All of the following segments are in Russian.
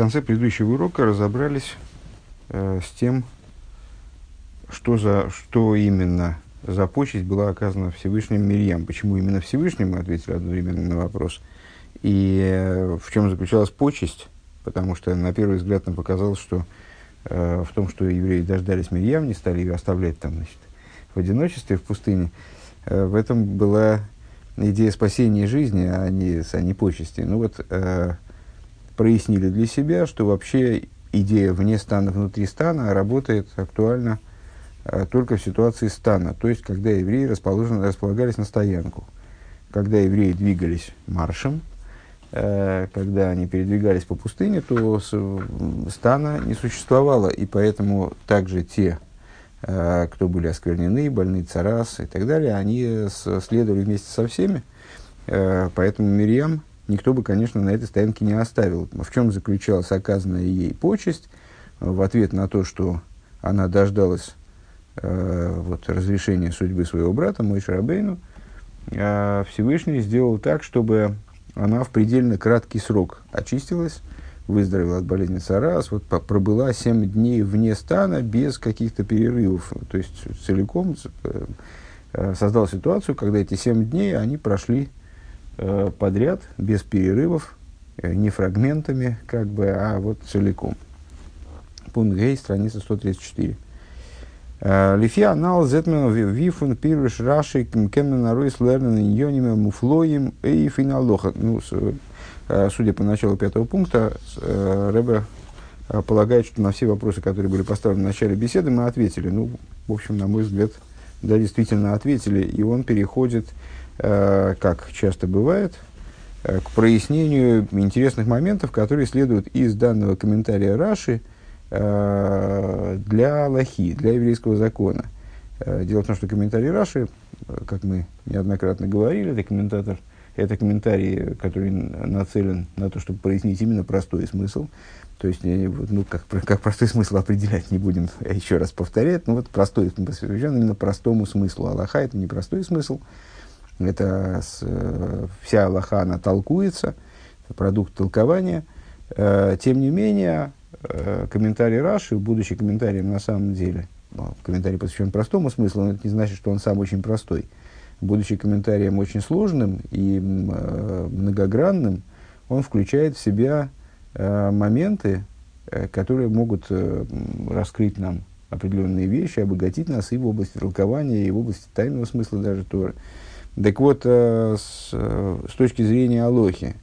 конце предыдущего урока разобрались э, с тем, что, за, что именно за почесть была оказана Всевышним Мирьям. Почему именно Всевышним, мы ответили одновременно на вопрос. И э, в чем заключалась почесть, потому что на первый взгляд нам показалось, что э, в том, что евреи дождались Мирьям, не стали ее оставлять там значит, в одиночестве в пустыне, э, в этом была идея спасения жизни, а не, а не почести. Ну вот, э, прояснили для себя, что вообще идея вне стана, внутри стана работает актуально э, только в ситуации стана, то есть когда евреи расположены, располагались на стоянку. Когда евреи двигались маршем, э, когда они передвигались по пустыне, то с, стана не существовало, и поэтому также те, э, кто были осквернены, больные царас и так далее, они следовали вместе со всеми. Э, поэтому Мирьям никто бы, конечно, на этой стоянке не оставил. В чем заключалась оказанная ей почесть? В ответ на то, что она дождалась э, вот, разрешения судьбы своего брата, мой Шарабейну, э, Всевышний сделал так, чтобы она в предельно краткий срок очистилась, выздоровела от болезни Сарас, вот пробыла 7 дней вне стана без каких-то перерывов, то есть целиком э, э создал ситуацию, когда эти 7 дней они прошли Э, подряд, без перерывов, э, не фрагментами, как бы, а вот целиком. Пункт Гей, страница 134. Э, Лифия анал зетмен вифун пируш раши кемен наруис лернен иньониме муфлоим и финалоха. Ну, судя по началу пятого пункта, Рэбе полагает, что на все вопросы, которые были поставлены в начале беседы, мы ответили. Ну, в общем, на мой взгляд, да, действительно ответили. И он переходит Э, как часто бывает, э, к прояснению интересных моментов, которые следуют из данного комментария Раши э, для Аллахи, для еврейского закона. Дело в том, что комментарий Раши, как мы неоднократно говорили, это комментатор, это комментарий, который нацелен на то, чтобы прояснить именно простой смысл. То есть, ну, как, как простой смысл определять не будем еще раз повторять, но вот простой, посвящен именно простому смыслу. Аллаха – это не простой смысл, это с, э, вся Аллаха, она толкуется, это продукт толкования. Э, тем не менее, э, комментарий Раши, будучи комментарием на самом деле, ну, комментарий посвящен простому смыслу, но это не значит, что он сам очень простой. Будучи комментарием очень сложным и многогранным, он включает в себя моменты, которые могут раскрыть нам определенные вещи, обогатить нас и в области толкования, и в области тайного смысла даже Торы. Так вот, э, с, э, с точки зрения Алохи,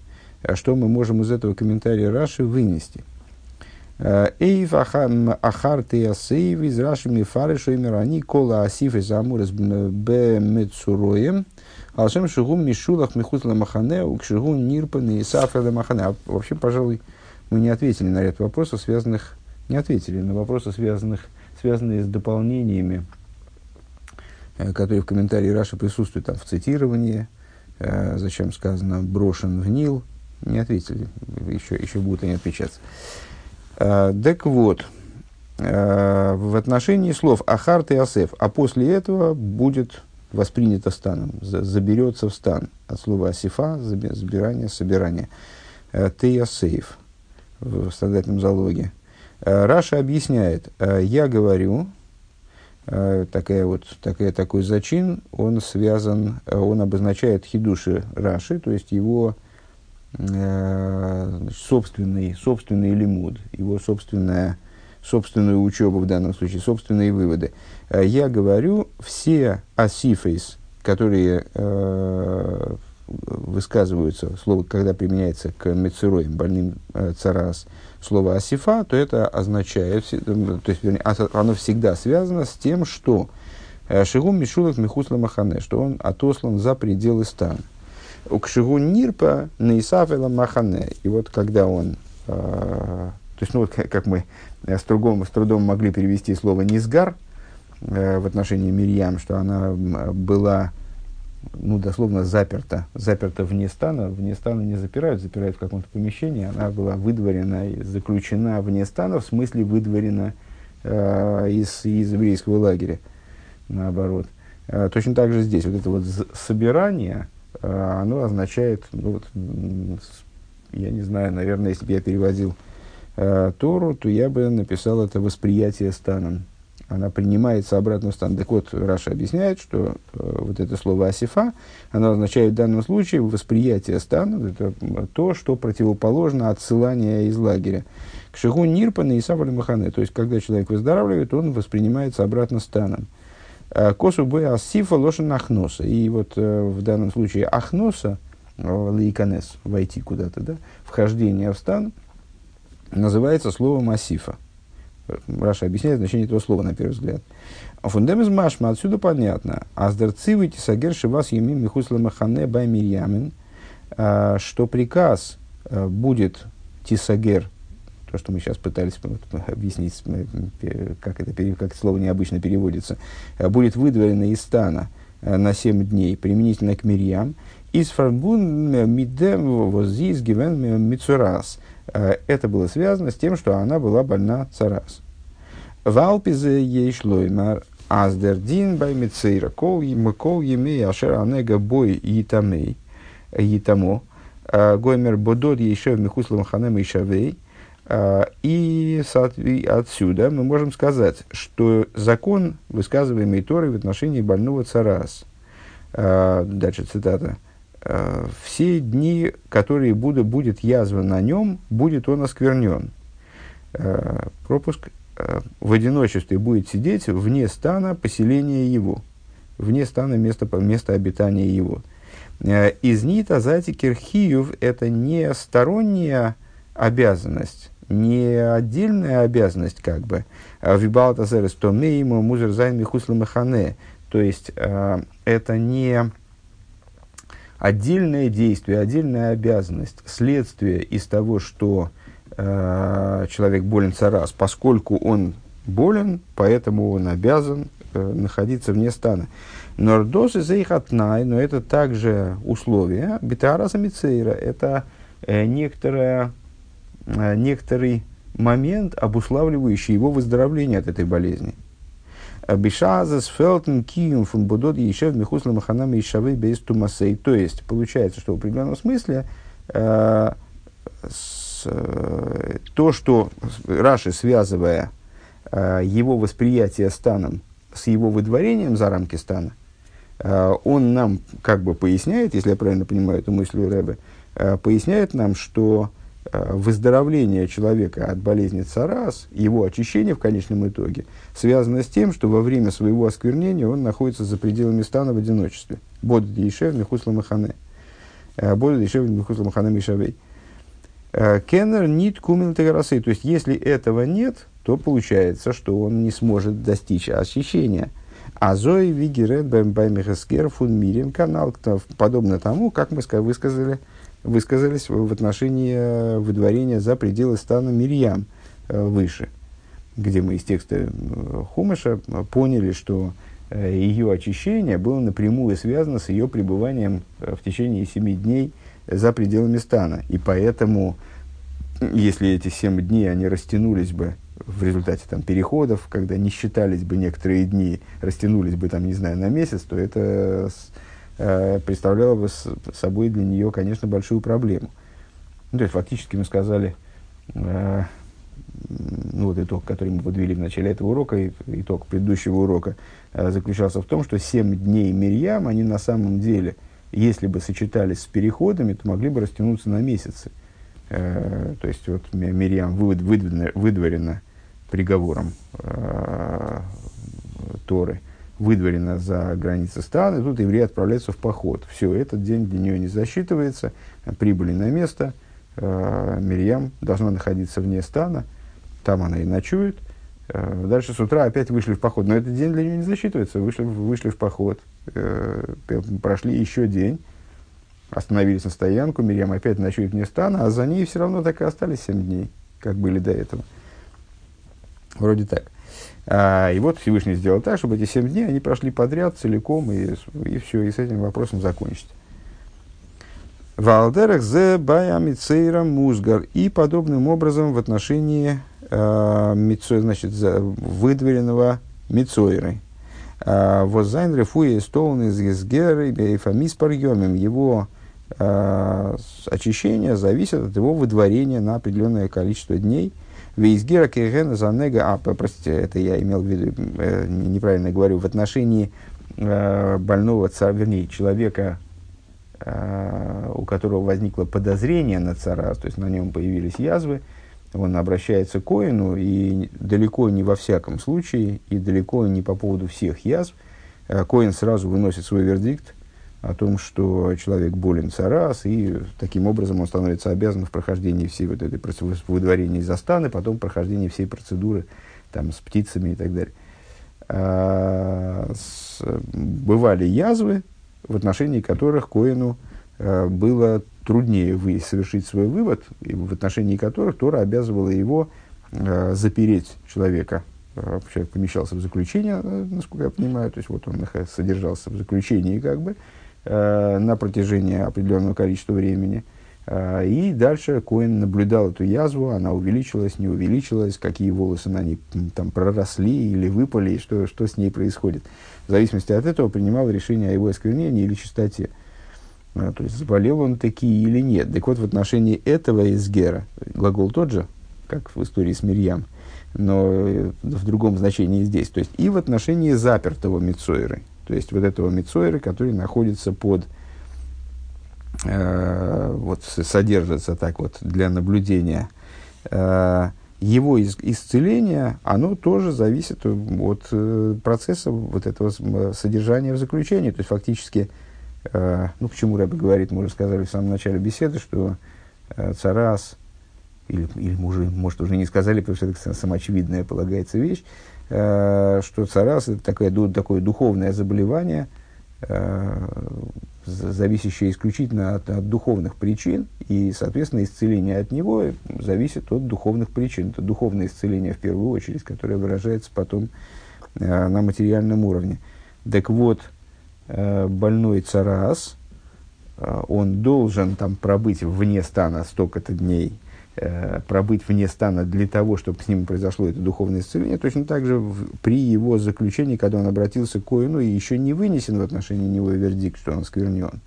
а что мы можем из этого комментария Раши вынести? Э, Эйв ахар теясейв из Раши мифаришу они кола асиф из амурес б мецуроем, алшем шигум мишулах михутла махане, укшигу нирпан и сафра махане. А вообще, пожалуй, мы не ответили на ряд вопросов, связанных, не ответили на вопросы, связанных, связанные с дополнениями Э, которые в комментарии Раши присутствуют там, в цитировании, э, зачем сказано «брошен в Нил», не ответили, еще, еще будут они отвечаться. Э, так вот, в отношении слов «ахарт» и «асеф», а после этого будет воспринято станом, заберется в стан. От слова «асифа» – забирание, собирание. «Ты асейф» в страдательном залоге. Раша объясняет, я говорю, Э, такая вот, такая, такой зачин, он связан, э, он обозначает хидуши Раши, то есть его э, собственный, собственный лимуд, его собственная, собственную учебу в данном случае, собственные выводы. Э, я говорю, все асифейс, которые э, высказываются, слово, когда применяется к мецероям, больным э, царас, слово асифа, то это означает, то есть вернее, оно всегда связано с тем, что э, Шигун Мишулов Михусла Махане, что он отослан за пределы стана. У Кшигун Нирпа Наисафела Махане. И вот когда он, э, то есть, ну вот как мы с трудом, с трудом могли перевести слово Низгар э, в отношении Мирьям, что она была ну, дословно заперта, заперта вне стана, вне стана не запирают, запирают в каком-то помещении, она была выдворена, заключена вне стана, в смысле выдворена э, из, из еврейского лагеря, наоборот. Э, точно так же здесь, вот это вот собирание, э, оно означает, ну, вот, я не знаю, наверное, если бы я переводил э, Тору, то я бы написал это восприятие станом. Она принимается обратно в стан. Так вот, Раша объясняет, что э, вот это слово асифа, оно означает в данном случае восприятие стана, это то, что противоположно отсылания из лагеря. К шигу нирпана и савали махане. То есть, когда человек выздоравливает, он воспринимается обратно станом. Э, косу бы асифа лошен ахноса. И вот э, в данном случае ахноса, э, להיכנס, войти куда-то, да, вхождение в стан, называется словом אסיפה. Раши объясняет значение этого слова на первый взгляд. פון דעם איז משמע, отсюда понятно. אַז דער ציווי תסגר שבעת ימים מחוץ למחנה ביי מרימען, что приказ будет תסגר, то, что мы сейчас пытались объяснить, как это, как это слово необычно переводится, будет выдворено из стана на 7 дней, применительно к Мирьям, из фарбун мидем возис гивен мицурас. Это было связано с тем, что она была больна царас. Валпизе ей шлоймар аздердин бай мицейра кол кол емей ашер анега бой итамей итамо гоймер бодод еще в михуслам ханем и шавей. А, и отсюда мы можем сказать, что закон, высказываемый Торой в отношении больного царас, а, дальше цитата, «А, «все дни, которые буду, будет язва на нем, будет он осквернен». Пропуск в одиночестве будет сидеть вне стана поселения его, вне стана места, места обитания его. איז ניט אַ זייטיקער חיוב – это не сторонняя обязанность, не отдельная обязанность, как бы, а вибалта зерес томейму музер зайн михусла махане. То есть, э, это не отдельное действие, отдельная обязанность, следствие из того, что э, человек болен царас, поскольку он болен, поэтому он обязан э, находиться вне стана. Нордос из их отнай, но это также условие, битараса мицейра, это э, некоторая Э, некоторый момент, обуславливающий его выздоровление от этой болезни. Бишазес фелтен киюм фун будот еще в михусла и шавы без тумасей. То есть, получается, что в определенном смысле э, с, э, то, что Раши, связывая э, его восприятие станом с его выдворением за рамки стана, э, он нам как бы поясняет, если я правильно понимаю эту мысль Рэбе, э, поясняет нам, что выздоровление человека от болезни царас, его очищение в конечном итоге, связано с тем, что во время своего осквернения он находится за пределами стана в одиночестве. Бодд Ешев Михусла Махане. Э, Бодд Ешев Михусла Махане Мишавей. Э, Кеннер нит кумен тегарасы. То есть, если этого нет, то получается, что он не сможет достичь очищения. А Зои Вигерет Баймихаскер Фун Мирим канал, подобно тому, как мы высказали высказались в отношении э, выдворения за пределы стана Мирьям э, выше, где мы из текста э, Хумыша поняли, что ее очищение было напрямую связано с ее пребыванием в течение семи дней за пределами стана. И поэтому, если эти семь дней они растянулись бы в результате там, переходов, когда не считались бы некоторые дни, растянулись бы, там, не знаю, на месяц, то это представляло бы собой для нее, конечно, большую проблему. Ну, то есть, фактически мы сказали, э, ну, вот итог, который мы подвели в начале этого урока, и, итог предыдущего урока, э, заключался в том, что семь дней Мирьям, они на самом деле, если бы сочетались с переходами, то могли бы растянуться на месяцы. Э, то есть, вот Мирьям выд, выдворена, выдворена приговором э, Торы – выдворена за границы страны, тут евреи отправляются в поход. Все, этот день для нее не засчитывается, прибыли на место, э, Мирьям должна находиться вне стана, там она и ночует. Э, дальше с утра опять вышли в поход, но этот день для нее не засчитывается, вышли, вышли в поход, э, прошли еще день, остановились на стоянку, Мирьям опять ночует вне стана, а за ней все равно так и остались 7 дней, как были до этого. Вроде так. А, и вот Всевышний сделал так, чтобы эти семь дней они прошли подряд целиком, и, и все, и с этим вопросом закончить. Валдерах зе баямицейра музгар. И подобным образом в отношении э, мицо, значит, за, выдворенного мицойры. А, Возайн рефуя стоун из Гесгеры бейфамис парьемим. Его э, очищение зависит от его выдворения на определенное количество дней – Вейсгера Кегена Занега, а, простите, это я имел в виду, э, неправильно говорю, в отношении э, больного, вернее, человека, э, у которого возникло подозрение на цараз, то есть на нем появились язвы, он обращается к Коину, и далеко не во всяком случае, и далеко не по поводу всех язв, Коин сразу выносит свой вердикт о том, что человек болен царас, и таким образом он становится обязан в прохождении всей вот этой выдворения из Астаны, потом прохождении всей процедуры там, с птицами и так далее. А, с, бывали язвы, в отношении которых Коину а, было труднее вы, совершить свой вывод, и в отношении которых Тора обязывала его а, запереть человека. А, человек помещался в заключение, насколько я понимаю, то есть вот он содержался в заключении как бы, Э, на протяжении определенного количества времени. Э, и дальше Коин наблюдал эту язву, она увеличилась, не увеличилась, какие волосы на ней там проросли или выпали, и что, что с ней происходит. В зависимости от этого принимал решение о его осквернении или чистоте. Э, то есть, заболел он такие или нет. Так вот, в отношении этого изгера, глагол тот же, как в истории с Мирьям, но в другом значении здесь. То есть, и в отношении запертого Мицойры, то есть вот этого Мицойра, который находится под, э, вот содержится так вот для наблюдения, э, его из, исцеление, оно тоже зависит от э, процесса вот этого содержания в заключении. То есть фактически, э, ну почему Рэбе говорит, мы уже сказали в самом начале беседы, что э, царас, или, или мы уже, может, уже не сказали, потому что это самоочевидная полагается вещь, Э, что царас это такое, такое духовное заболевание, э, зависящее исключительно от, от духовных причин, и, соответственно, исцеление от него зависит от духовных причин. Это духовное исцеление в первую очередь, которое выражается потом э, на материальном уровне. Так вот, больной царас, он должен там пробыть вне стана столько-то дней – Э, пробыть вне стана для того, чтобы с ним произошло это духовное исцеление, точно так же в, при его заключении, когда он обратился к Коину, и еще не вынесен в отношении него вердикт, что он сквернен.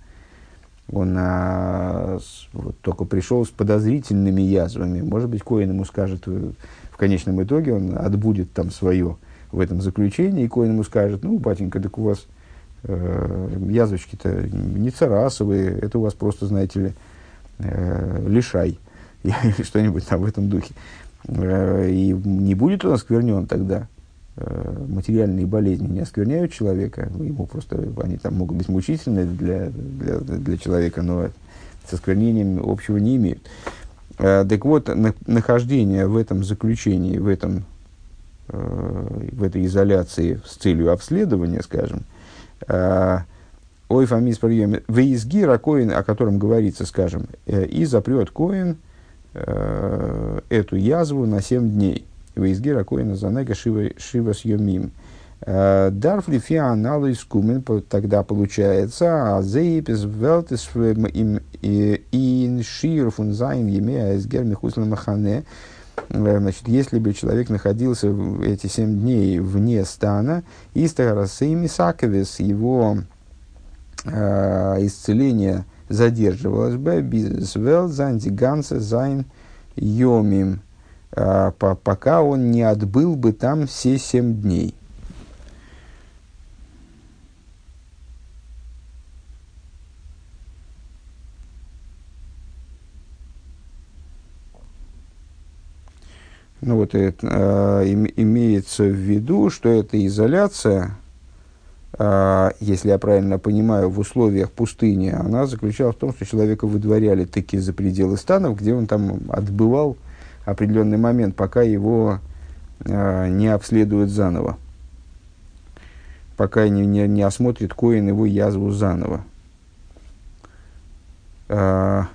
Он а, с, вот, только пришел с подозрительными язвами. Может быть, Коин ему скажет, э, в конечном итоге он отбудет там свое в этом заключении, и Коин ему скажет, ну, батенька, так у вас э, язвочки-то не царасовые, это у вас просто, знаете ли, э, лишай или что-нибудь там в этом духе. Э, и не будет он осквернен тогда. Э, материальные болезни не оскверняют человека, ему просто они там могут быть мучительны для, для, для человека, но с осквернением общего не имеют. Э, так вот, нахождение в этом заключении, в, этом, в этой изоляции с целью обследования, скажем, ой, фамис приеме, выизгира коин, о котором говорится, скажем, и запрет коин – э, эту язву на 7 дней. Вейзгира коина занега шива съемим. Э, Дарфли фианал искумен, тогда получается, а зейпис велтис им ин шир фун зайн еме айсгер михусла махане. Э, значит, если бы человек находился эти семь дней вне стана, и старасейми саковис, его э, исцеление задерживалось бы, без вел занди ганса зайн йомим, а, пока он не отбыл бы там все семь дней. Ну вот это, э, имеется в виду, что эта изоляция, если я правильно понимаю, в условиях пустыни, она заключалась в том, что человека выдворяли таки за пределы станов, где он там отбывал определенный момент, пока его а, не обследуют заново, пока не, не, не осмотрит коин его язву заново. А,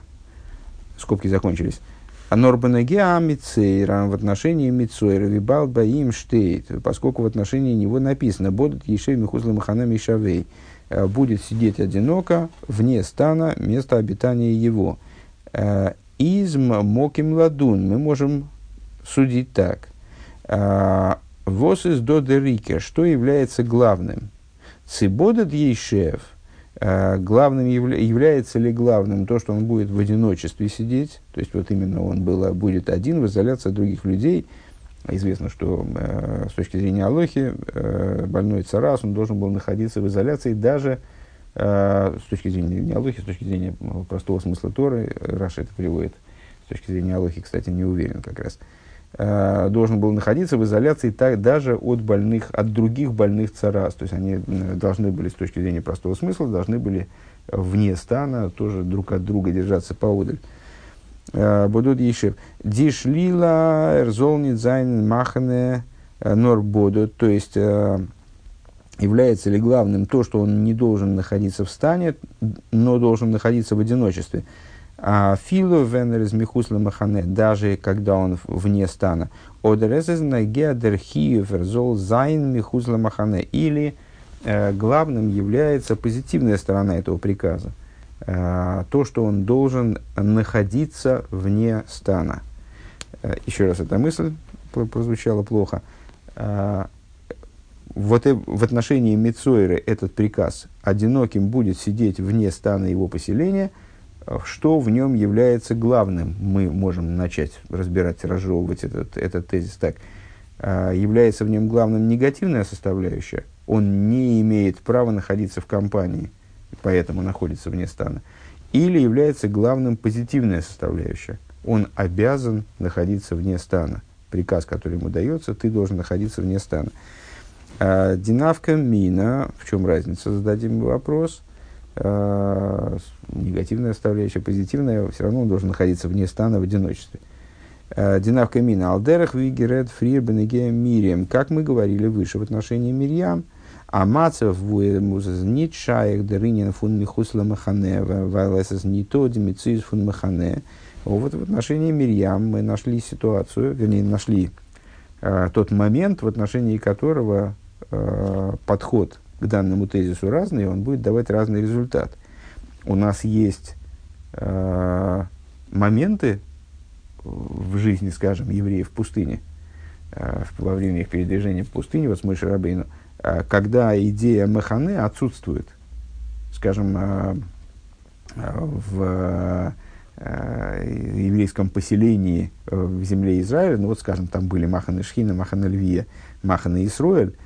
скобки закончились. А Норбанагеа Мицейра в отношении Мицойра Вибал Баим Штейт, поскольку в отношении него написано «Бодат Ешей Михузла Махана Мишавей» э, будет сидеть одиноко вне стана, места обитания его. Э, Изм Моким Ладун. Мы можем судить так. «Э, Вос из Додерике. Что является главным? Цибодат Ейшев. Э, главным явля, является ли главным то, что он будет в одиночестве сидеть, то есть вот именно он был, будет один в изоляции от других людей. Известно, что э, с точки зрения Алохи э, больной царас, он должен был находиться в изоляции даже э, с точки зрения не Алохи, с точки зрения простого смысла Торы, Раша это приводит, с точки зрения Алохи, кстати, не уверен как раз. Э, Э, должен был находиться в изоляции так, даже от больных, от других больных царас. То есть они должны были, с точки зрения простого смысла, должны были вне стана тоже друг от друга держаться поодаль. Э, будут еще Дишлила, Эрзолнит, Зайн, Махане, э, Норбоду. То есть является ли главным то, что он не должен находиться в стане, но должен находиться в одиночестве. А филу венер из михусла махане, даже когда он вне стана. Одерезезна геадерхию верзол зайн михусла махане. Или э, главным является позитивная сторона этого приказа. Э, то, что он должен находиться вне стана. Э, еще раз, эта мысль прозвучала плохо. Вот в отношении Мицойры этот приказ одиноким будет сидеть вне стана его поселения – что в нем является главным. Мы можем начать разбирать, разжевывать этот, этот тезис так. А, является в нем главным негативная составляющая. Он не имеет права находиться в компании, поэтому находится вне стана. Или является главным позитивная составляющая. Он обязан находиться вне стана. Приказ, который ему дается, ты должен находиться вне стана. А, динавка мина, в чем разница, зададим вопрос – э, негативная составляющая, позитивная, все равно он должен находиться вне стана в одиночестве. Э, Динавка мина алдерах вигерет фрир бенегея мирием. Как мы говорили выше в отношении Мирьям, а мацев музез нит шаек деринин фун михусла махане, вайлесес нито демициз фун махане. Вот в отношении Мирьям мы нашли ситуацию, вернее, нашли э, тот момент, в отношении которого э, подход к данному тезису разный, он будет давать разный результат. У нас есть э, моменты в жизни, скажем, евреев в пустыне, э, во время их передвижения в пустыне, вот с Мой Шарабейну, э, когда идея Маханы отсутствует. Скажем, э, в э, еврейском поселении в земле Израиля, ну вот, скажем, там были Маханы Шхина, Маханы Львия, Маханы Исруэль, Э,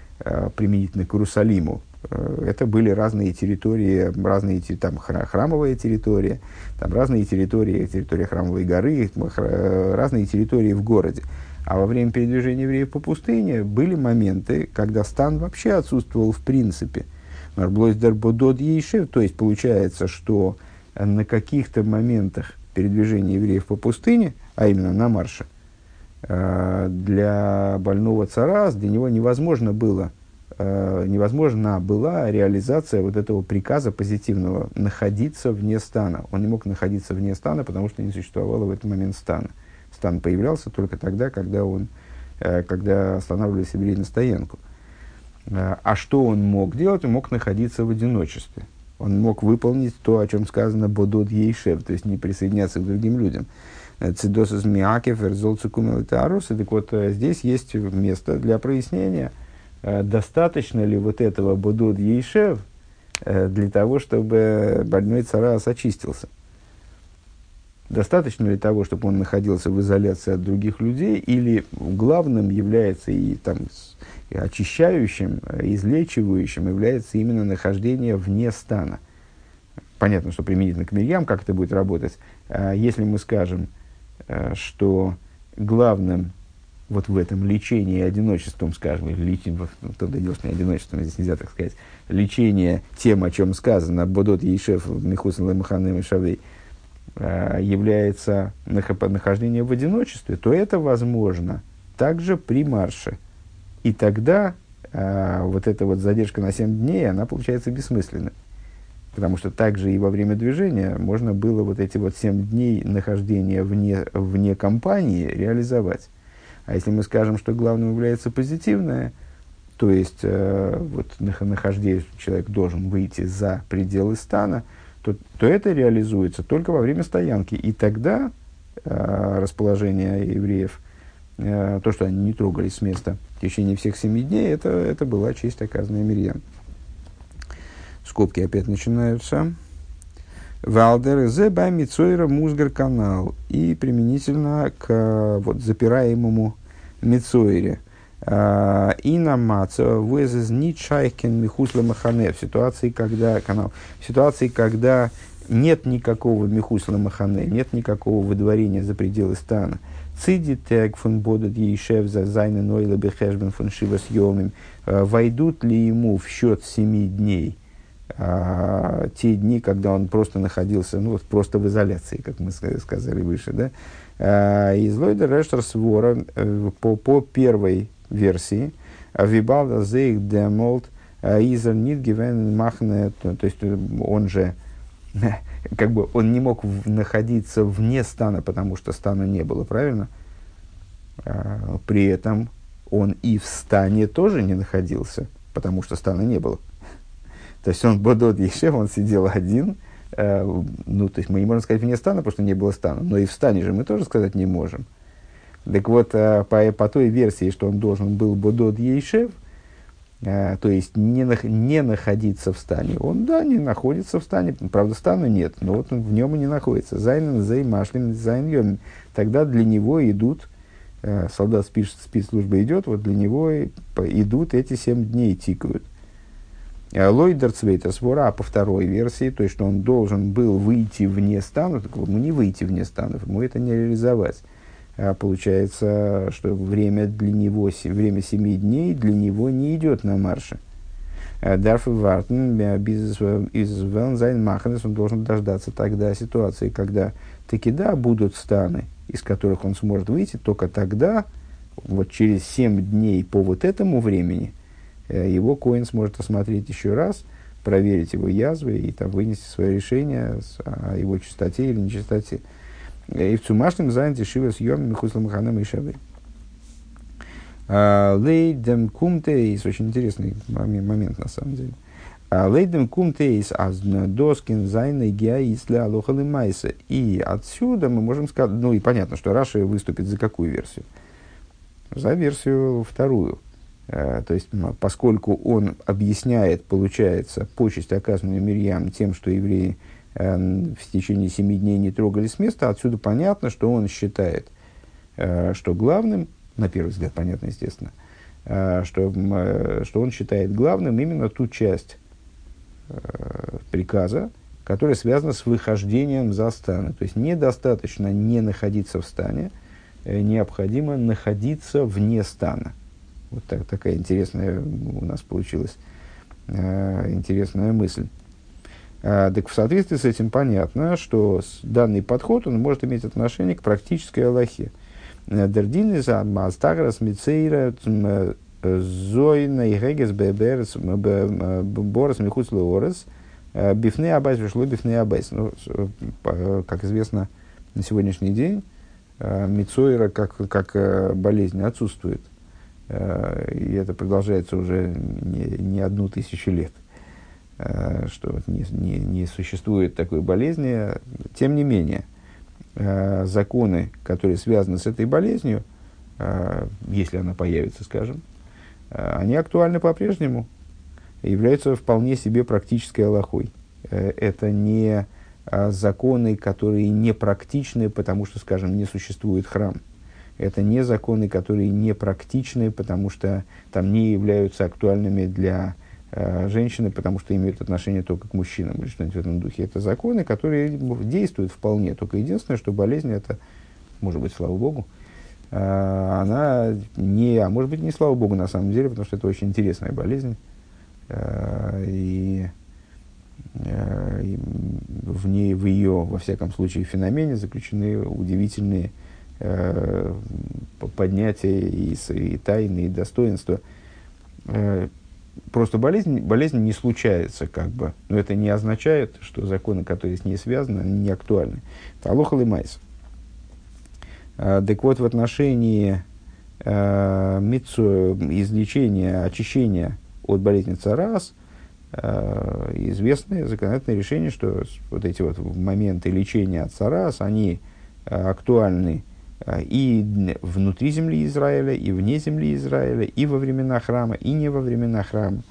применительно к Иерусалиму, э, это были разные территории, разные там храмовые территории, там разные территории, территория храмовой горы, разные территории в городе. А во время передвижения евреев по пустыне были моменты, когда стан вообще отсутствовал в принципе. То есть получается, что на каких-то моментах передвижения евреев по пустыне, а именно на марше, Э, для больного царас, для него невозможно было, э, невозможна была реализация вот этого приказа позитивного находиться вне стана. Он не мог находиться вне стана, потому что не существовало в этот момент стана. Стан появлялся только тогда, когда он, э, когда останавливались евреи на стоянку. А что он мог делать? Он мог находиться в одиночестве. Он мог выполнить то, о чем сказано «бодод ейшев», то есть не присоединяться к другим людям. Цидосус Миакев, Эрзолцикумел. И так вот, э, здесь есть место для прояснения, э, достаточно ли вот этого Будуд Ейшев э, для того, чтобы больной царас очистился. Достаточно ли того, чтобы он находился в изоляции от других людей, или главным является и там, очищающим, излечивающим является именно нахождение вне стана. Понятно, что применительно к Мирьям, как это будет работать. Если мы скажем, что главным вот в этом лечении одиночеством, скажем, или лечением, ну, то дело, что не одиночеством, здесь нельзя так сказать, лечение тем, о чем сказано, Бодот Ейшев, Михусен Ламаханым и Шавей, э, является нахождение в одиночестве, то это возможно также при марше. И тогда э, вот эта вот задержка на 7 дней, она получается бессмысленной. Потому что также и во время движения можно было вот эти вот 7 дней нахождения вне, вне компании реализовать. А если мы скажем, что главным является позитивное, то есть э, вот нахождение человек должен выйти за пределы стана, то, то это реализуется только во время стоянки. И тогда э, расположение евреев, э, то, что они не трогались с места в течение всех семи дней, это, это была честь, оказанная Мирьям. Скобки опять начинаются. Валдер зе Мицойра Музгар канал. И применительно к вот, запираемому Мицойре. А, и на маца везез ни чайкин михусла махане в ситуации, когда канал, в ситуации, когда нет никакого михусла махане, нет никакого выдворения за пределы стана. Циди тег фун бодет ейшев за зайны нойла бехешбен фун шивас йомим. А, войдут ли ему в счет семи дней а, те дни, когда он просто находился, ну, просто в изоляции, как мы сказали выше, да? А, из Лойда Рештер Свора э, по, по первой версии, Вибалда Зейх Демолт Изер Нит Гивен Махне, то есть э, он же как бы он не мог находиться вне стана, потому что стана не было, правильно? При этом он и в стане тоже не находился, потому что стана не было. То есть он Бодот Ешев, он сидел один, э, ну, то есть мы не можем сказать вне стана, потому что не было стана, но и в стане же мы тоже сказать не можем. Так вот, э, по, по той версии, что он должен был Бодот Ейшев, э, то есть не, нах, не находиться в стане, он, да, не находится в стане, правда, стана нет, но вот он в нем и не находится. Зайнен, зай, машлин, зайн, йомин. Тогда для него идут, солдат спец, спецслужбы идет, вот для него идут эти семь дней, тикают. לויט דער צווייטער סברא, а по второй версии, то есть, что он должен был выйти вне стана, так ему не выйти вне станов, ему это не реализовать. А получается, что время для него, время семи дней для него не идет на марше. ער דארף ווארטן ביז ס'וועלן זיין מחנות, он должен дождаться тогда ситуации, когда таки да, будут станы, из которых он сможет выйти, только тогда, вот через семь дней по вот этому времени, э, его коин сможет осмотреть еще раз, проверить его язвы и там, вынести свое решение о его чистоте или нечистоте. И в цумашном занятии шива с йом михуслам ханам и шавы. А, лейдем кумтейс, очень интересный момент на самом деле. А, лейдем кумтейс аз доскин зайна геаис для алохалы майса. И отсюда мы можем сказать, ну и понятно, что Раша выступит за какую версию? За версию вторую. А, то есть, поскольку он объясняет, получается, почесть, оказанную Мирьям тем, что евреи Э, в течение семи дней не трогали с места, отсюда понятно, что он считает, э, что главным, на первый взгляд понятно, естественно, э, что, что он считает главным именно ту часть приказа, которая связана с выхождением за станы. То есть недостаточно не находиться в стане, необходимо находиться вне стана. Вот так, такая интересная у нас получилась интересная мысль. А, так в соответствии с этим понятно, что данный подход он может иметь отношение к практической Аллахе. Э, Дердин за Мастаграс Мицейра э, Зойна и Гегес Беберс Борос Михус Леорес Бифны Абайс пришло Бифны Абайс. Ну, как известно, на сегодняшний день Мицойра как, как болезнь отсутствует. И это продолжается уже не, не одну тысячу лет. Э, что не, не, не существует такой болезни. Тем не менее, э, законы, которые связаны с этой болезнью, э, если она появится, скажем, они актуальны по-прежнему, являются вполне себе практической аллахой. Это не законы, которые не практичны, потому что, скажем, не существует храм. Это не законы, которые не практичны, потому что там не являются актуальными для Э, женщины, потому что имеют отношение только к мужчинам или что-нибудь в этом духе. Это законы, которые действуют вполне. Только единственное, что болезнь это, может быть, слава богу, э, она не, а может быть, не слава богу на самом деле, потому что это очень интересная болезнь. Э, и, и в ней, в ее, во всяком случае, феномене заключены удивительные поднятия и, и тайны, и достоинства просто болезнь, болезнь не случается, как бы. Но это не означает, что законы, которые с ней связаны, они не актуальны. Алоха майс. А, так вот, в отношении э, мицу, излечения, очищения от болезни царас, э, известное законодательное решение, что вот эти вот моменты лечения от царас, они э, актуальны и внутри земли Израиля, и вне земли Израиля, и во времена храма, и не во времена храма.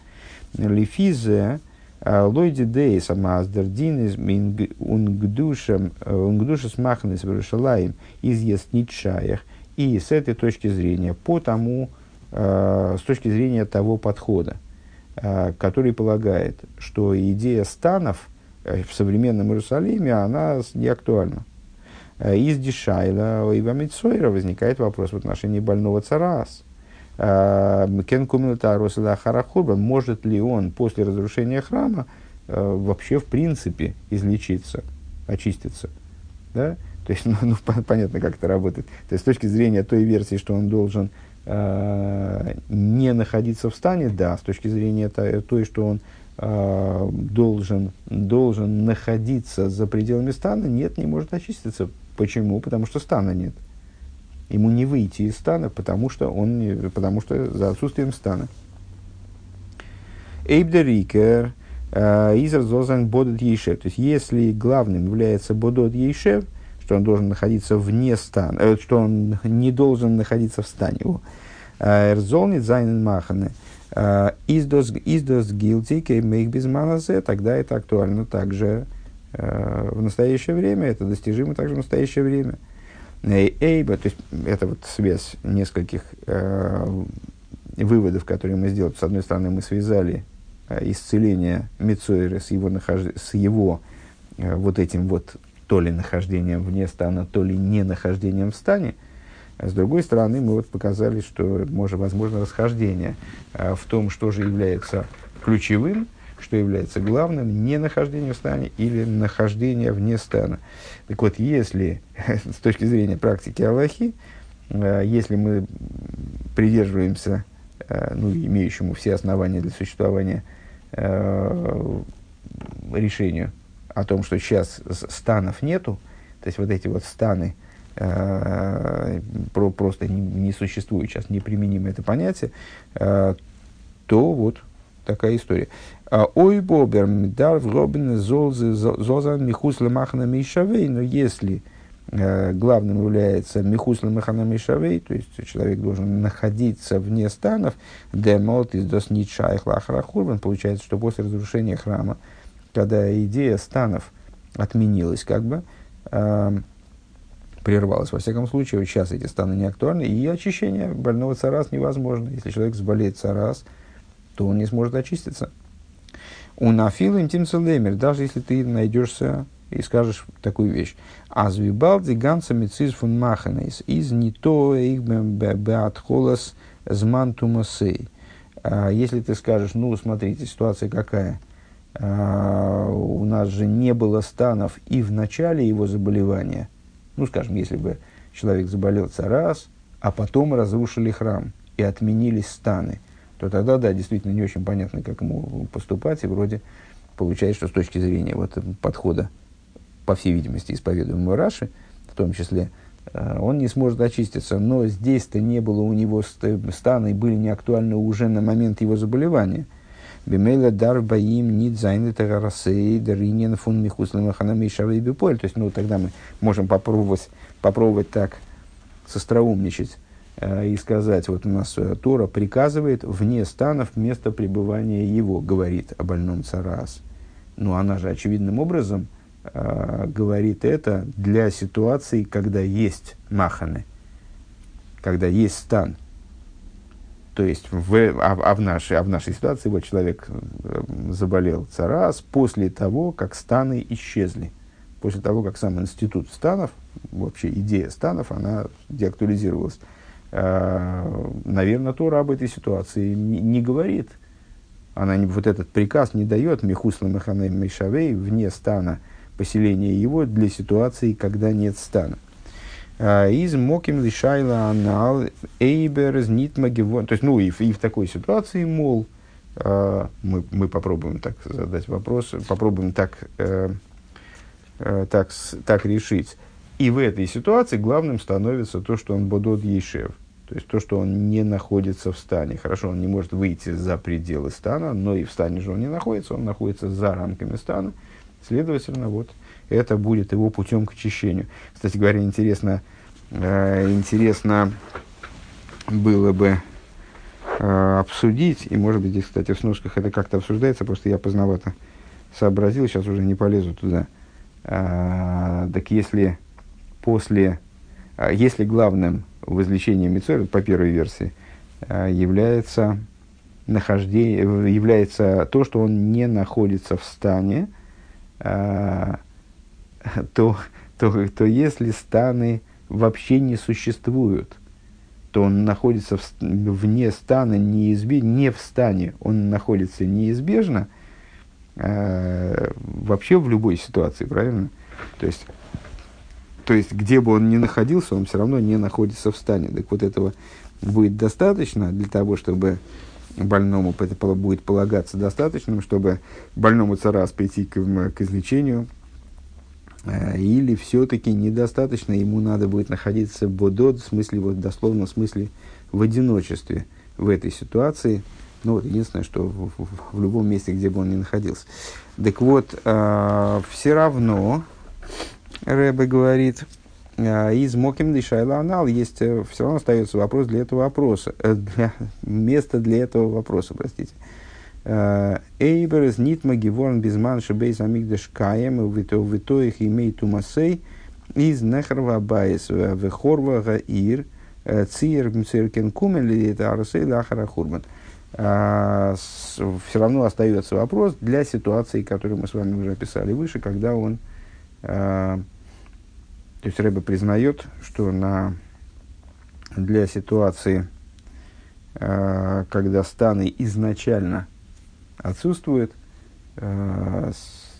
Лефизе Лойди дейс амаздердин унгдушем унгдушес махнес в из Ясничаях. И с этой точки зрения, по тому, с точки зрения того подхода, который полагает, что идея станов в современном Иерусалиме, она не актуальна. Из Дишайла и Вамитсойра возникает вопрос в отношении больного царас. Кен Харахурба, может ли он после разрушения храма э, вообще в принципе излечиться, очиститься? Да? То есть, ну, ну, понятно, как это работает. То есть, с точки зрения той версии, что он должен э, не находиться в стане, да, с точки зрения той, что он э, должен, должен находиться за пределами стана, нет, не может очиститься. Почему? Потому что стана нет. Ему не выйти из стана, потому что, он не, потому что за отсутствием стана. Эйбдерикер э, изер зозан бодот ейшев. То есть, если главным является бодот ейшев, что он должен находиться вне стана, э, что он не должен находиться в стане. Э, Эрзолнит зайнен маханы. Издос гилти кеймейк без маназе, тогда это актуально также в настоящее время, это достижимо также в настоящее время. Эйба, то есть это вот связь нескольких э, выводов, которые мы сделали. С одной стороны, мы связали э, исцеление Мицойры с его, нахож... с его э, вот этим вот то ли нахождением вне стана, то ли не нахождением в стане. А с другой стороны, мы вот показали, что может, возможно расхождение э, в том, что же является ключевым – что является главным, не нахождение в стане или нахождение вне стана. Так вот, если с точки зрения практики Аллахи, э, если мы придерживаемся ну, имеющему все основания для существования решению о том, что сейчас станов нету, то есть вот эти вот станы про, просто не, не существуют сейчас, неприменимо это понятие, э, то вот такая история. А, ой, бобер, дар в робин зозан михус махана мишавей, но если э, главным является михус махана мишавей, то есть человек должен находиться вне станов, демот из дос ничаих лахрахурбан, получается, что после разрушения храма, когда идея станов отменилась, как бы, прервалась. Во всяком случае, вот сейчас эти станы не актуальны, и очищение больного царас невозможно. Если человек заболеет царас, то он не сможет очиститься. У нафил интим целемер, даже если ты найдешься и скажешь такую вещь. Азвибалди ганса мициз фун маханейс из не то их беатхолас зман тумасей. А, если ты скажешь, ну, смотрите, ситуация какая. А, у нас же не было станов и в начале его заболевания. Ну, скажем, если бы человек заболел раз, а потом разрушили храм и отменились станы – то тогда, да, действительно не очень понятно, как ему поступать, и вроде получается, что с точки зрения вот подхода, по всей видимости, исповедуемого Раши, в том числе, э, он не сможет очиститься, но здесь-то не было у него стана и были не актуальны уже на момент его заболевания. Бемейла дар баим нит зайны тарасей даринен фун михуслам ханами шавей То есть, ну, тогда мы можем попробовать, попробовать так состроумничать Э, и сказать, вот у нас э, Тора приказывает вне станов место пребывания его, говорит о больном царас. Но она же очевидным образом э, говорит это для ситуации, когда есть маханы, когда есть стан. То есть, в, а, а, в нашей, а в нашей ситуации вот человек э, заболел царас после того, как станы исчезли. После того, как сам институт станов, вообще идея станов, она деактуализировалась Э, наверное, Тора об этой ситуации не, не говорит. Она не, вот этот приказ не дает Михусла Механе Мишавей вне стана поселения его для ситуации, когда нет стана. Э, из Моким Лишайла Анал Эйбер Нитмагивон. То есть, ну и, и в такой ситуации, мол, э, мы, мы попробуем так задать вопрос, попробуем так, так, так решить и в этой ситуации главным становится то, что он бодот ешев. То есть то, что он не находится в стане. Хорошо, он не может выйти за пределы стана, но и в стане же он не находится, он находится за рамками стана. Следовательно, вот это будет его путем к очищению. Кстати говоря, интересно, э, интересно было бы э, обсудить, и может быть здесь, кстати, в сносках это как-то обсуждается, просто я поздновато сообразил, сейчас уже не полезу туда. А, так если после, а, если главным в излечении Мицора, по первой версии, а, является нахождение, является то, что он не находится в стане, то, то, то если станы вообще не существуют, то он находится в, вне стана неизбежно, не в стане, он находится неизбежно, э, вообще в любой ситуации, правильно? То есть, то есть, где бы он ни находился, он все равно не находится в стане. Так вот этого будет достаточно для того, чтобы больному будет полагаться достаточным, чтобы больному царас прийти к, к излечению – Э, или все-таки недостаточно, ему надо будет находиться в бодот, в смысле, вот дословно в смысле в одиночестве в этой ситуации. Ну, вот единственное, что в, в, в любом месте, где бы он ни находился. Так вот, э, все равно, Рэбе говорит, из Моким Дишайла Анал есть, э, все равно остается вопрос для этого вопроса, э, для, место для этого вопроса, простите. Э, Эйберс нитма геворн безман шебейс амигдаш каем витоих имей тумасей из нехрва байс вехорва гаир циер мциркен кумен это арсей лахара хурбан. Все равно остается вопрос для ситуации, которую мы с вами уже описали выше, когда он, то есть Рэба признает, что на, для ситуации, когда станы изначально отсутствует, э,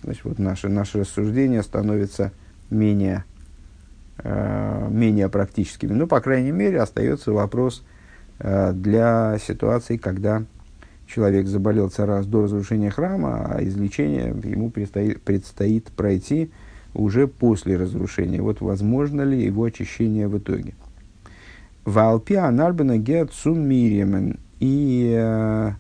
значит, вот наше, наше рассуждение становится менее, э, менее практическими. Ну, по крайней мере, остается вопрос э, для ситуации, когда человек заболел раз до разрушения храма, а излечение ему предстоит, предстоит пройти уже после разрушения. Вот возможно ли его очищение в итоге? Валпиа нарбана гет сум миримен. И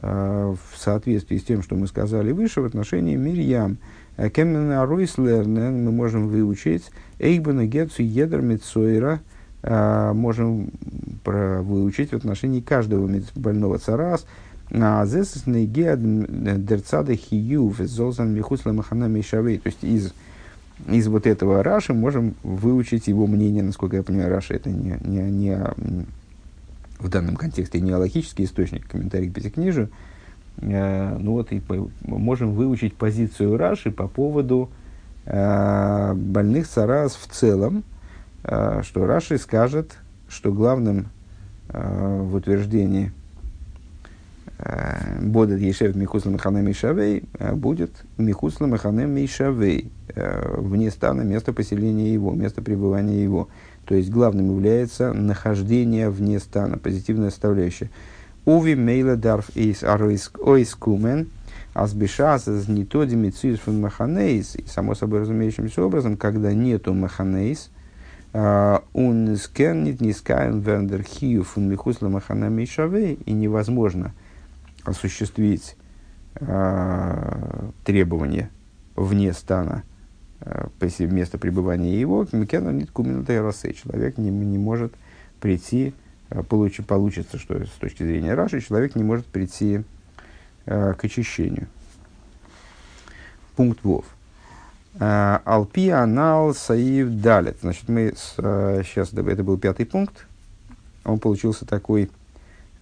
Э, в соответствии с тем, что мы сказали выше в отношении Мирьям. Э, Кемена Ройслернен мы можем выучить Эйбана Гетсу Едер Митсойра, э, можем выучить в отношении каждого больного царас, а Зесесный Геад Дерцада Хиюв Золзан Михусла Махана Мишавей. То есть из, из вот этого Раши можем выучить его мнение, насколько я понимаю, Раши это не, не, не в данном контексте не аллахический источник, комментарий к Пятикнижию, э, ну вот и по, можем выучить позицию Раши по поводу э, больных цараз в целом, э, что Раши скажет, что главным э, в утверждении Бодет Ешев Михусла Механем Мишавей э, будет Михусла Механем Мишавей, вне стана место поселения его, место пребывания его. То есть главным является нахождение вне стана, позитивная составляющая. Уви мейла дарф из ойскумен, азбишас из нитоди мицис фун маханейс, само собой разумеющимся образом, когда нету маханейс, он скеннит нискаем верндер хию фун михусла махана мишавей, и невозможно осуществить требования вне стана – Э, место пребывания его, человек не, не может прийти, э, получи, получится, что с точки зрения Раши, человек не может прийти э, к очищению. Пункт Вов. Э, Алпи анал саив далит. Значит, мы с, сейчас, это был пятый пункт, он получился такой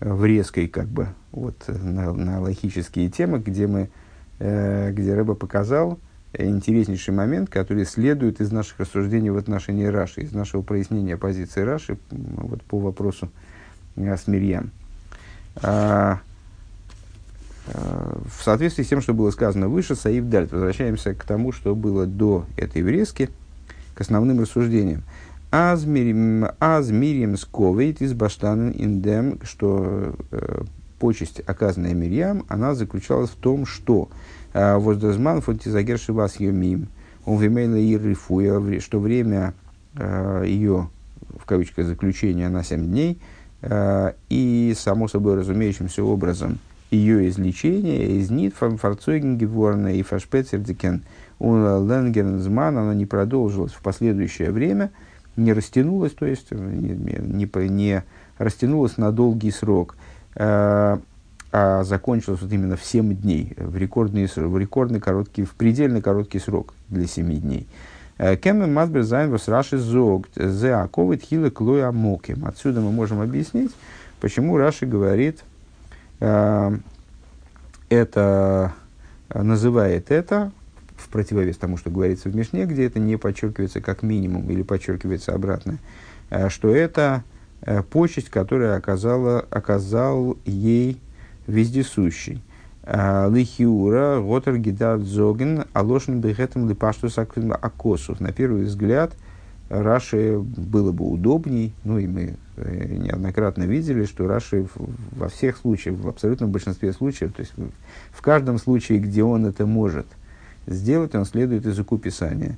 врезкой, как бы, вот, на, на логические темы, где мы, где Рыба показал, интереснейший момент, который следует из наших рассуждений в отношении Раши, из нашего прояснения позиции Раши вот, по вопросу э, с Мирьям. А, а, в соответствии с тем, что было сказано выше, Саив Дальт, возвращаемся к тому, что было до этой врезки, к основным рассуждениям. Аз мирим сковейт из баштанен индем, что э, почесть, оказанная Мирьям, она заключалась в том, что Воздозман фотизагер шивас мим. Он вимейла и рифуя, что время а, ее, в кавычках, заключения на 7 дней, а, и, само собой разумеющимся образом, ее излечение из нит фарцойген геворна и фашпецердикен у ленгернзман, оно не продолжилось в последующее время, не растянулось, то есть не, не, не растянулось на долгий срок. а закончилась вот именно в 7 дней, в рекордный, в рекордный короткий, в предельно короткий срок для 7 дней. Э, Кемен Мадбер Зайнвас Раши Зог, Зе Аковит Хилы Клоя Моким. Отсюда мы можем объяснить, почему Раши говорит, э, это, называет это, в противовес тому, что говорится в Мишне, где это не подчеркивается как минимум или подчеркивается обратно, э, что это почесть, которую оказала, оказал ей вездесущий. А, лихиура, Готер Гидат Зоген, Алошин Бехетом Липаштус Акосов. На первый взгляд, Раши было бы удобней, ну и мы э, неоднократно видели, что Раши во всех случаях, в абсолютном большинстве случаев, то есть в каждом случае, где он это может сделать, он следует языку Писания.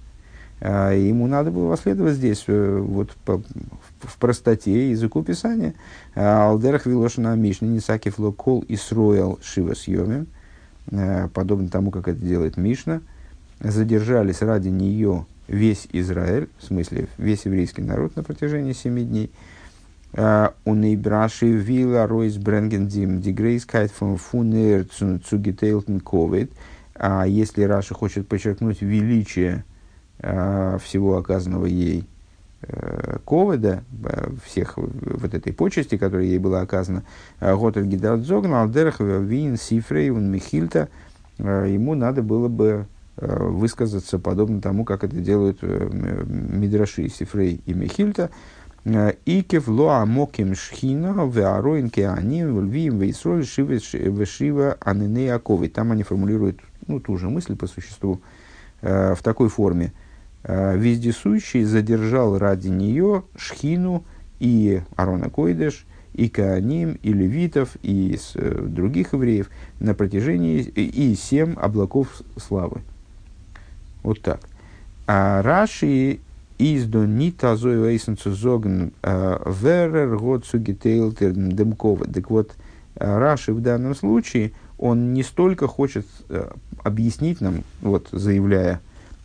А ему надо было последовать здесь, э, вот по, в простоте языку Писания. А Алдерах Вилошина Мишни Нисакив Локол Исроил Шива Съемим, э, подобно тому, как это делает Мишна, задержались ради нее весь Израиль, в смысле весь еврейский народ на протяжении семи дней. און אויב רש"י וויל ארויסברענגען די גרויסקייט פון פון איר צוגעטיילטן כבוד. А если Раши хочет подчеркнуть величие Э, всего оказанного ей э, ковода, э, всех вот этой почести, которая ей была оказана, Готель Гидардзогн, Алдерах, Вин, Сифрей, Михильта, ему надо было бы высказаться подобно тому, как это делают Мидраши, Сифрей и Михильта, Икев лоа моким шхина веароин кеаним львием вейсроль шива анинеякови. Там они формулируют ну, ту же мысль по существу в такой форме – Э, вездесущий задержал ради нее Шхину и Арона Койдеш, и Кааним, и Левитов, и с, э, других евреев на протяжении и семь облаков славы. Вот так. А Раши издо нита зою эйсенцу зогн э, верер год сугитейлтер демкова. Так вот, Раши в данном случае, он не столько хочет объяснить нам, вот заявляя,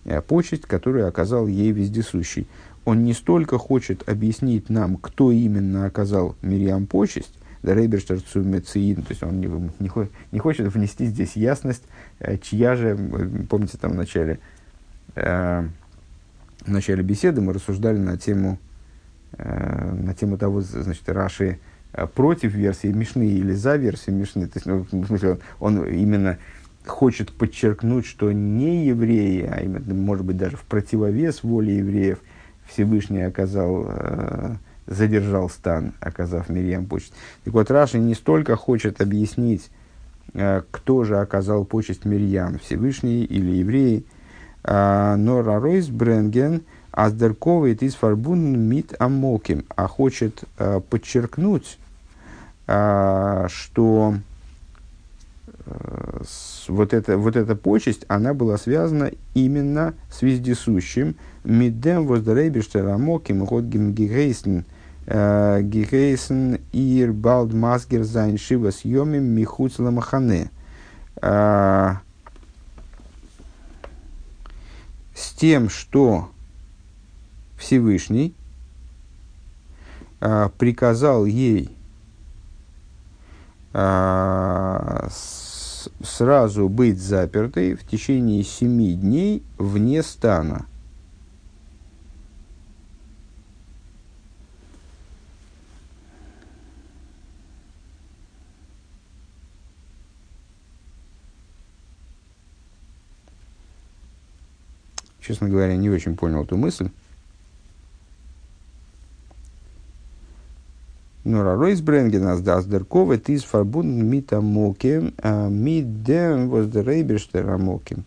Э, почесть, которую оказал ей вездесущий. Он не столько хочет объяснить нам, кто именно оказал Мириам почесть, да Рейберштер Цумециин, то есть он не, не, не хочет внести здесь ясность, э, чья же, помните, там в начале, э, в начале беседы мы рассуждали на тему, э, на тему того, значит, Раши э, против версии Мишны или за версией Мишны, то есть, ну, в смысле, он, он именно хочет подчеркнуть, что не евреи, а именно, может быть, даже в противовес воле евреев Всевышний оказал, э, задержал стан, оказав Мирьям почесть. Так вот, Раши не столько хочет объяснить, э, кто же оказал почесть Мирьям, Всевышний или евреи, э, но Раройс Бренген аздерковый из фарбун мит амоким, а хочет э, подчеркнуть, что вот, это, вот эта почесть, она была связана именно с вездесущим. מיט דעם וואס דער אויבערשטער המקום האט געהייסן э, געהייסן איר באלד מסגיר זיין שבעת ימים מחוץ למחנה. Э, с тем, что Всевышний э, приказал ей сразу быть запертой в течение семи дней вне стана. Честно говоря, не очень понял эту мысль. נאר ארויסברענגען, אז דאס דער כבוד איז פארבונדן מיט המקום, מיט דעם, וואס דער אויבערשטער המקום.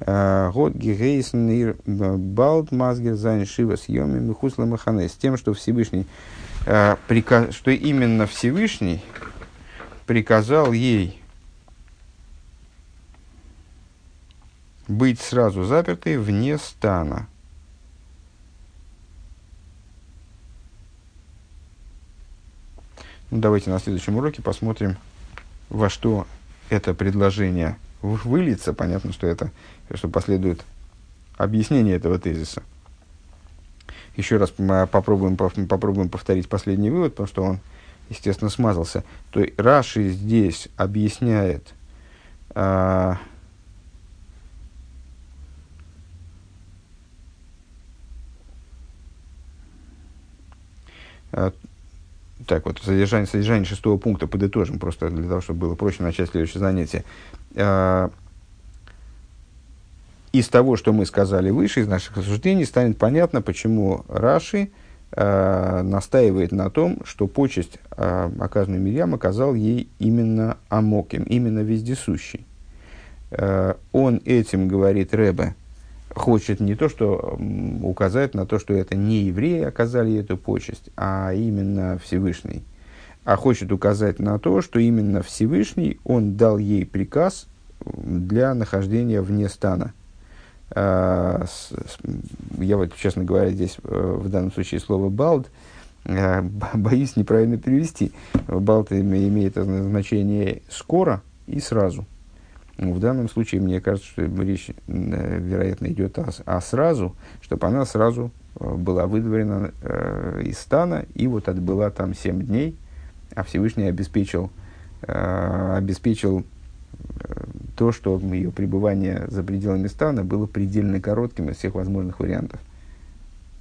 האט געהייסן איר באלד מסגיר זיין שבעת ימי מחוץ למחנה. С тем, что Всевышний, что именно Всевышний приказал ей быть сразу запертой вне стана. Ну, давайте на следующем уроке посмотрим, во что это предложение выльется. Понятно, что это что последует объяснение этого тезиса. Еще раз попробуем, попробуем повторить последний вывод, потому что он естественно, смазался. То есть Раши здесь объясняет а, а, так вот, содержание, содержание шестого пункта подытожим, просто для того, чтобы было проще начать следующее занятие. А, из того, что мы сказали выше, из наших рассуждений, станет понятно, почему Раши э, настаивает на том, что почесть, э, оказанную Мирьям, оказал ей именно Амоким, именно вездесущий. Он этим, говорит Ребе, хочет не то, что указать на то, что это не евреи оказали эту почесть, а именно Всевышний. А хочет указать на то, что именно Всевышний, он дал ей приказ для нахождения вне стана. А, я вот, честно говоря, здесь э, в данном случае слово «балд» э, боюсь неправильно перевести. «Балд» имеет значение «скоро» и «сразу». В данном случае, мне кажется, что речь, э, вероятно, идет о, о сразу, чтобы она сразу была выдворена э, из стана и вот отбыла там семь дней, а Всевышний обеспечил, э, обеспечил то, что ее пребывание за пределами стана было предельно коротким из всех возможных вариантов –